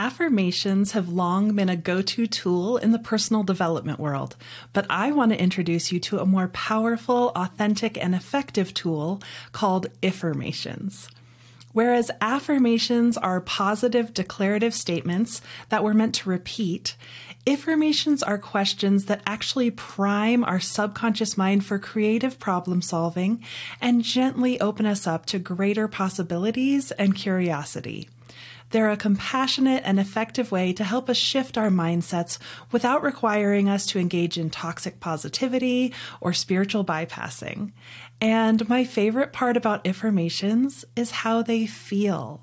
Affirmations have long been a go to tool in the personal development world, but I want to introduce you to a more powerful, authentic, and effective tool called Iffirmations. Whereas affirmations are positive declarative statements that we're meant to repeat, iffirmations are questions that actually prime our subconscious mind for creative problem solving and gently open us up to greater possibilities and curiosity. They're a compassionate and effective way to help us shift our mindsets without requiring us to engage in toxic positivity or spiritual bypassing. And my favorite part about iffirmations is how they feel.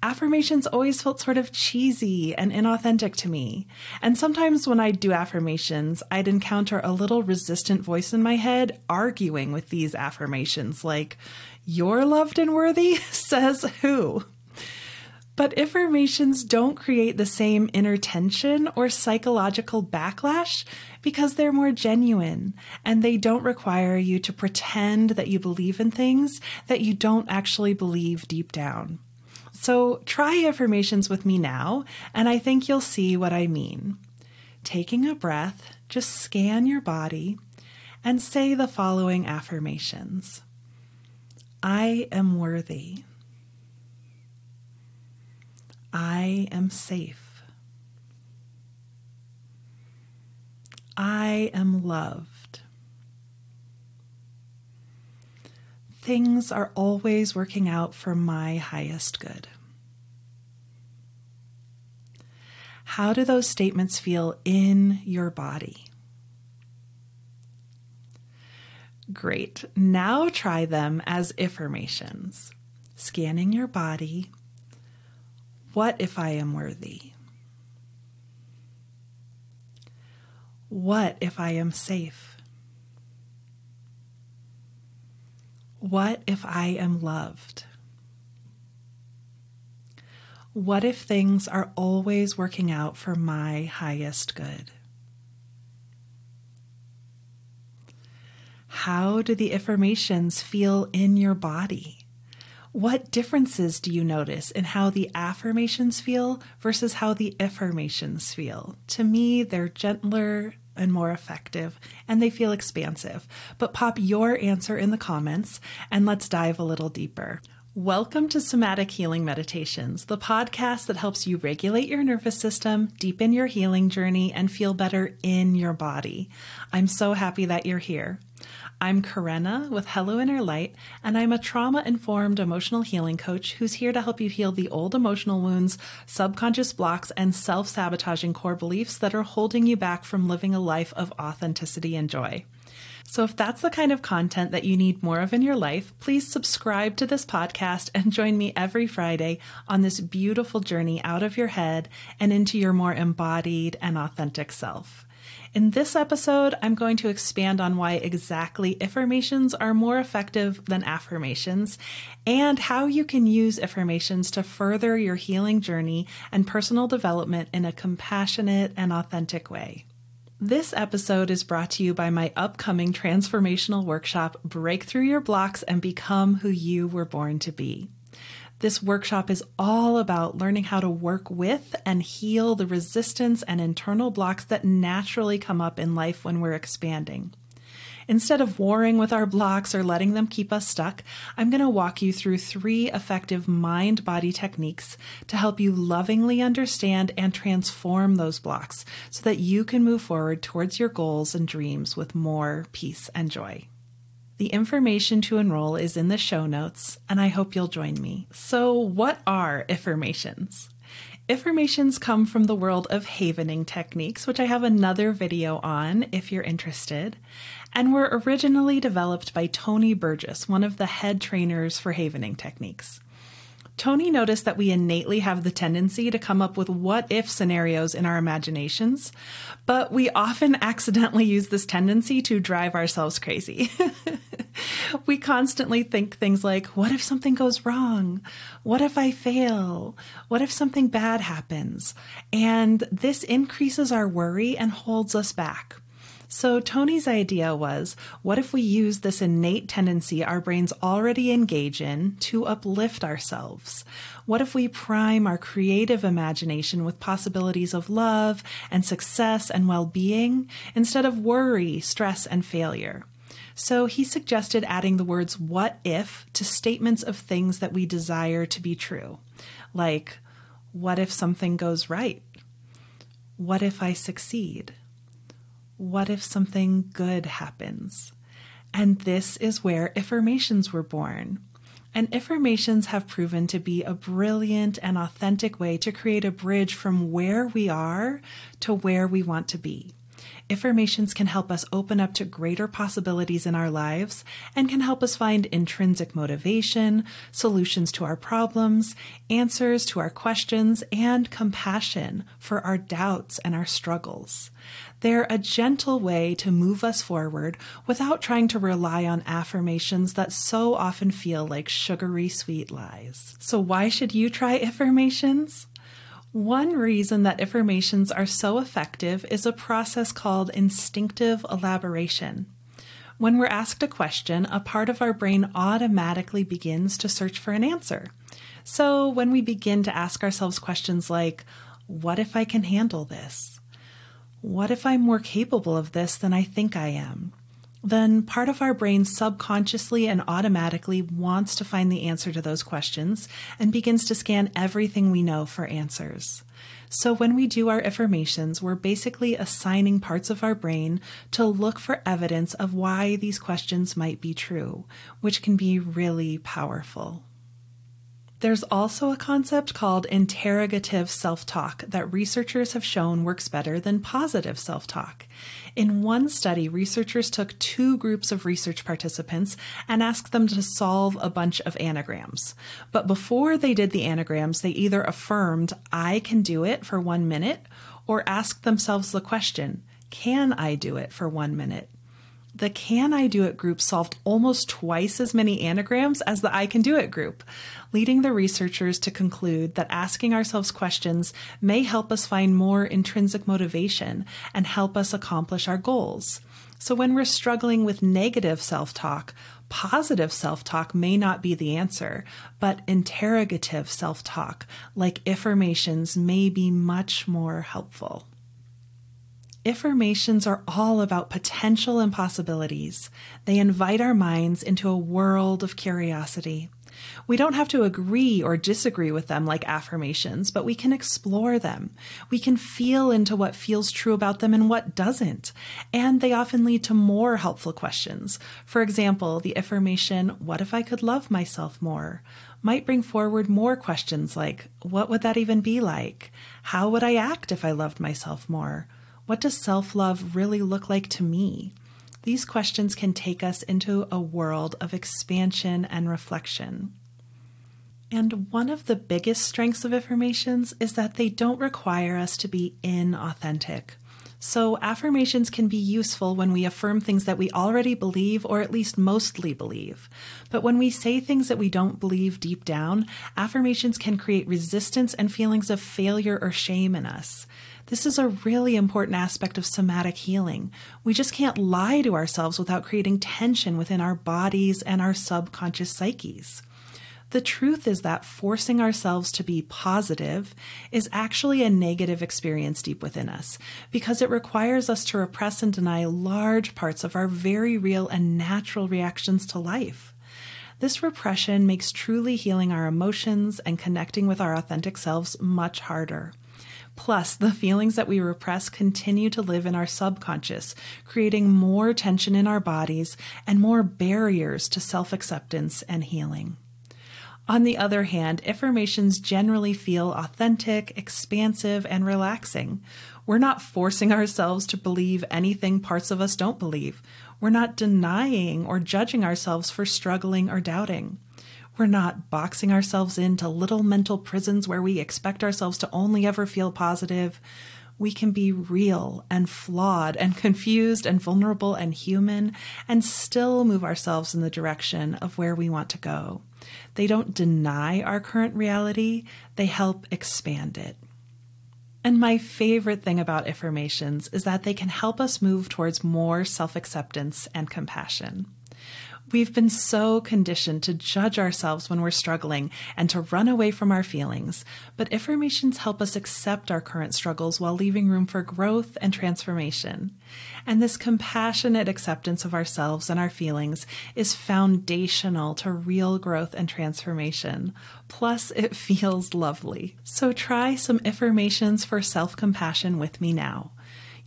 Affirmations always felt sort of cheesy and inauthentic to me. And sometimes when I'd do affirmations, I'd encounter a little resistant voice in my head arguing with these affirmations, like, You're loved and worthy? Says who? But iffirmations don't create the same inner tension or psychological backlash because they're more genuine and they don't require you to pretend that you believe in things that you don't actually believe deep down. So try affirmations with me now, and I think you'll see what I mean. Taking a breath, just scan your body and say the following affirmations I am worthy. I am safe. I am loved. Things are always working out for my highest good. How do those statements feel in your body? Great. Now try them as iffirmations. Scanning your body what if I am worthy? What if I am safe? What if I am loved? What if things are always working out for my highest good? How do the iffirmations feel in your body? What differences do you notice in how the iffirmations feel versus how the affirmations feel? To me, they're gentler and more effective, and they feel expansive. But pop your answer in the comments and let's dive a little deeper. Welcome to Somatic Healing Meditations, the podcast that helps you regulate your nervous system, deepen your healing journey, and feel better in your body. I'm so happy that you're here. I'm Karena with Hello Inner Light, and I'm a trauma informed emotional healing coach who's here to help you heal the old emotional wounds, subconscious blocks, and self sabotaging core beliefs that are holding you back from living a life of authenticity and joy. So, if that's the kind of content that you need more of in your life, please subscribe to this podcast and join me every Friday on this beautiful journey out of your head and into your more embodied and authentic self. In this episode, I'm going to expand on why exactly iffirmations are more effective than affirmations and how you can use iffirmations to further your healing journey and personal development in a compassionate and authentic way. This episode is brought to you by my upcoming transformational workshop, Break Through Your Blocks and Become Who You Were Born to Be. This workshop is all about learning how to work with and heal the resistance and internal blocks that naturally come up in life when we're expanding. Instead of warring with our blocks or letting them keep us stuck, I'm going to walk you through three effective mind body techniques to help you lovingly understand and transform those blocks so that you can move forward towards your goals and dreams with more peace and joy. The information to enroll is in the show notes, and I hope you'll join me. So, what are iffirmations? Iffirmations come from the world of havening techniques, which I have another video on if you're interested, and were originally developed by Tony Burgess, one of the head trainers for havening techniques. Tony noticed that we innately have the tendency to come up with what if scenarios in our imaginations, but we often accidentally use this tendency to drive ourselves crazy. we constantly think things like, what if something goes wrong? What if I fail? What if something bad happens? And this increases our worry and holds us back. So, Tony's idea was what if we use this innate tendency our brains already engage in to uplift ourselves? What if we prime our creative imagination with possibilities of love and success and well being instead of worry, stress, and failure? So he suggested adding the words what if to statements of things that we desire to be true, like, what if something goes right? What if I succeed? What if something good happens? And this is where iffirmations were born. And iffirmations have proven to be a brilliant and authentic way to create a bridge from where we are to where we want to be. Iffirmations can help us open up to greater possibilities in our lives and can help us find intrinsic motivation, solutions to our problems, answers to our questions, and compassion for our doubts and our struggles. They're a gentle way to move us forward without trying to rely on affirmations that so often feel like sugary sweet lies. So, why should you try iffirmations? One reason that iffirmations are so effective is a process called instinctive elaboration. When we're asked a question, a part of our brain automatically begins to search for an answer. So when we begin to ask ourselves questions like, What if I can handle this? What if I'm more capable of this than I think I am? then part of our brain subconsciously and automatically wants to find the answer to those questions and begins to scan everything we know for answers. So when we do our iffirmations, we're basically assigning parts of our brain to look for evidence of why these questions might be true, which can be really powerful. There's also a concept called interrogative self talk that researchers have shown works better than positive self talk. In one study, researchers took two groups of research participants and asked them to solve a bunch of anagrams. But before they did the anagrams, they either affirmed, I can do it for one minute, or asked themselves the question, Can I do it for one minute? The Can I Do It group solved almost twice as many anagrams as the I Can Do It group, leading the researchers to conclude that asking ourselves questions may help us find more intrinsic motivation and help us accomplish our goals. So when we're struggling with negative self talk, positive self talk may not be the answer, but interrogative self talk, like iffirmations, may be much more helpful. Iffirmations are all about potential and possibilities. They invite our minds into a world of curiosity. We don't have to agree or disagree with them like affirmations, but we can explore them. We can feel into what feels true about them and what doesn't. And they often lead to more helpful questions. For example, the iffirmation, What if I could love myself more? might bring forward more questions like, What would that even be like? How would I act if I loved myself more? What does self love really look like to me? These questions can take us into a world of expansion and reflection. And one of the biggest strengths of iffirmations is that they don't require us to be inauthentic. So, affirmations can be useful when we affirm things that we already believe or at least mostly believe. But when we say things that we don't believe deep down, affirmations can create resistance and feelings of failure or shame in us. This is a really important aspect of somatic healing. We just can't lie to ourselves without creating tension within our bodies and our subconscious psyches. The truth is that forcing ourselves to be positive is actually a negative experience deep within us because it requires us to repress and deny large parts of our very real and natural reactions to life. This repression makes truly healing our emotions and connecting with our authentic selves much harder. Plus, the feelings that we repress continue to live in our subconscious, creating more tension in our bodies and more barriers to self acceptance and healing. On the other hand, iffirmations generally feel authentic, expansive, and relaxing. We're not forcing ourselves to believe anything parts of us don't believe. We're not denying or judging ourselves for struggling or doubting. We're not boxing ourselves into little mental prisons where we expect ourselves to only ever feel positive. We can be real and flawed and confused and vulnerable and human and still move ourselves in the direction of where we want to go. They don't deny our current reality, they help expand it. And my favorite thing about iffirmations is that they can help us move towards more self acceptance and compassion. We've been so conditioned to judge ourselves when we're struggling and to run away from our feelings, but iffirmations help us accept our current struggles while leaving room for growth and transformation. And this compassionate acceptance of ourselves and our feelings is foundational to real growth and transformation. Plus, it feels lovely. So try some iffirmations for self compassion with me now.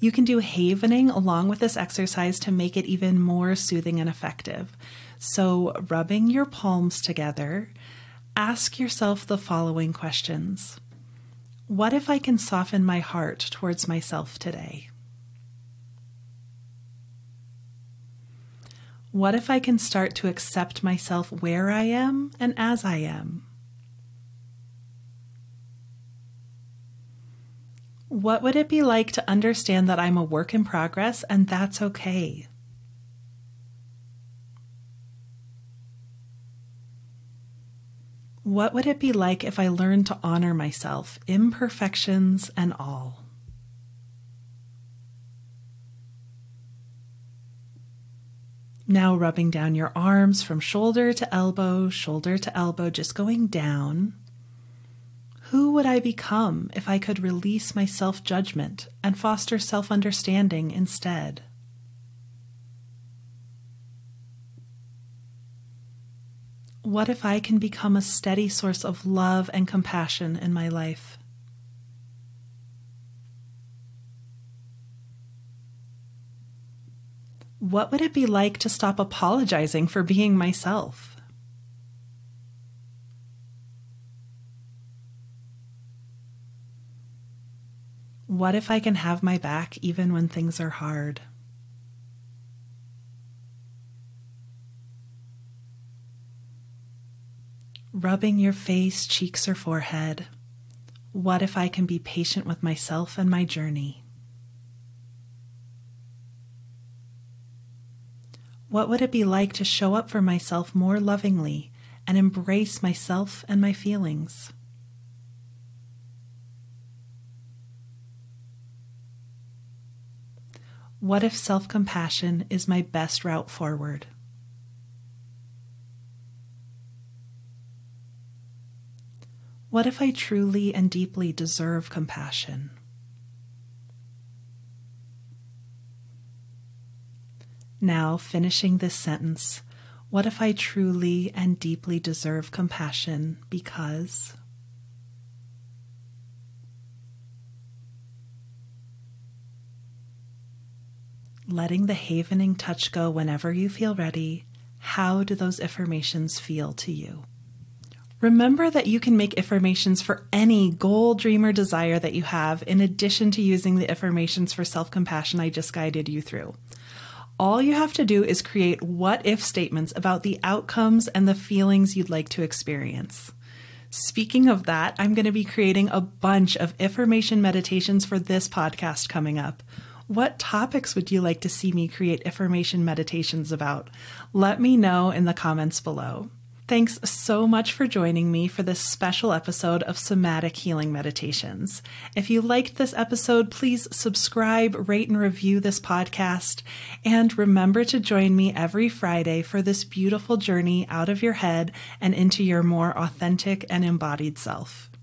You can do havening along with this exercise to make it even more soothing and effective. So, rubbing your palms together, ask yourself the following questions What if I can soften my heart towards myself today? What if I can start to accept myself where I am and as I am? What would it be like to understand that I'm a work in progress and that's okay? What would it be like if I learned to honor myself, imperfections and all? Now, rubbing down your arms from shoulder to elbow, shoulder to elbow, just going down. Who would I become if I could release my self judgment and foster self understanding instead? What if I can become a steady source of love and compassion in my life? What would it be like to stop apologizing for being myself? What if I can have my back even when things are hard? Rubbing your face, cheeks, or forehead. What if I can be patient with myself and my journey? What would it be like to show up for myself more lovingly and embrace myself and my feelings? What if self compassion is my best route forward? What if I truly and deeply deserve compassion? Now, finishing this sentence, what if I truly and deeply deserve compassion because? Letting the havening touch go whenever you feel ready, how do those iffirmations feel to you? Remember that you can make iffirmations for any goal, dream, or desire that you have, in addition to using the iffirmations for self compassion I just guided you through. All you have to do is create what if statements about the outcomes and the feelings you'd like to experience. Speaking of that, I'm going to be creating a bunch of iffirmation meditations for this podcast coming up. What topics would you like to see me create iffirmation meditations about? Let me know in the comments below. Thanks so much for joining me for this special episode of Somatic Healing Meditations. If you liked this episode, please subscribe, rate, and review this podcast. And remember to join me every Friday for this beautiful journey out of your head and into your more authentic and embodied self.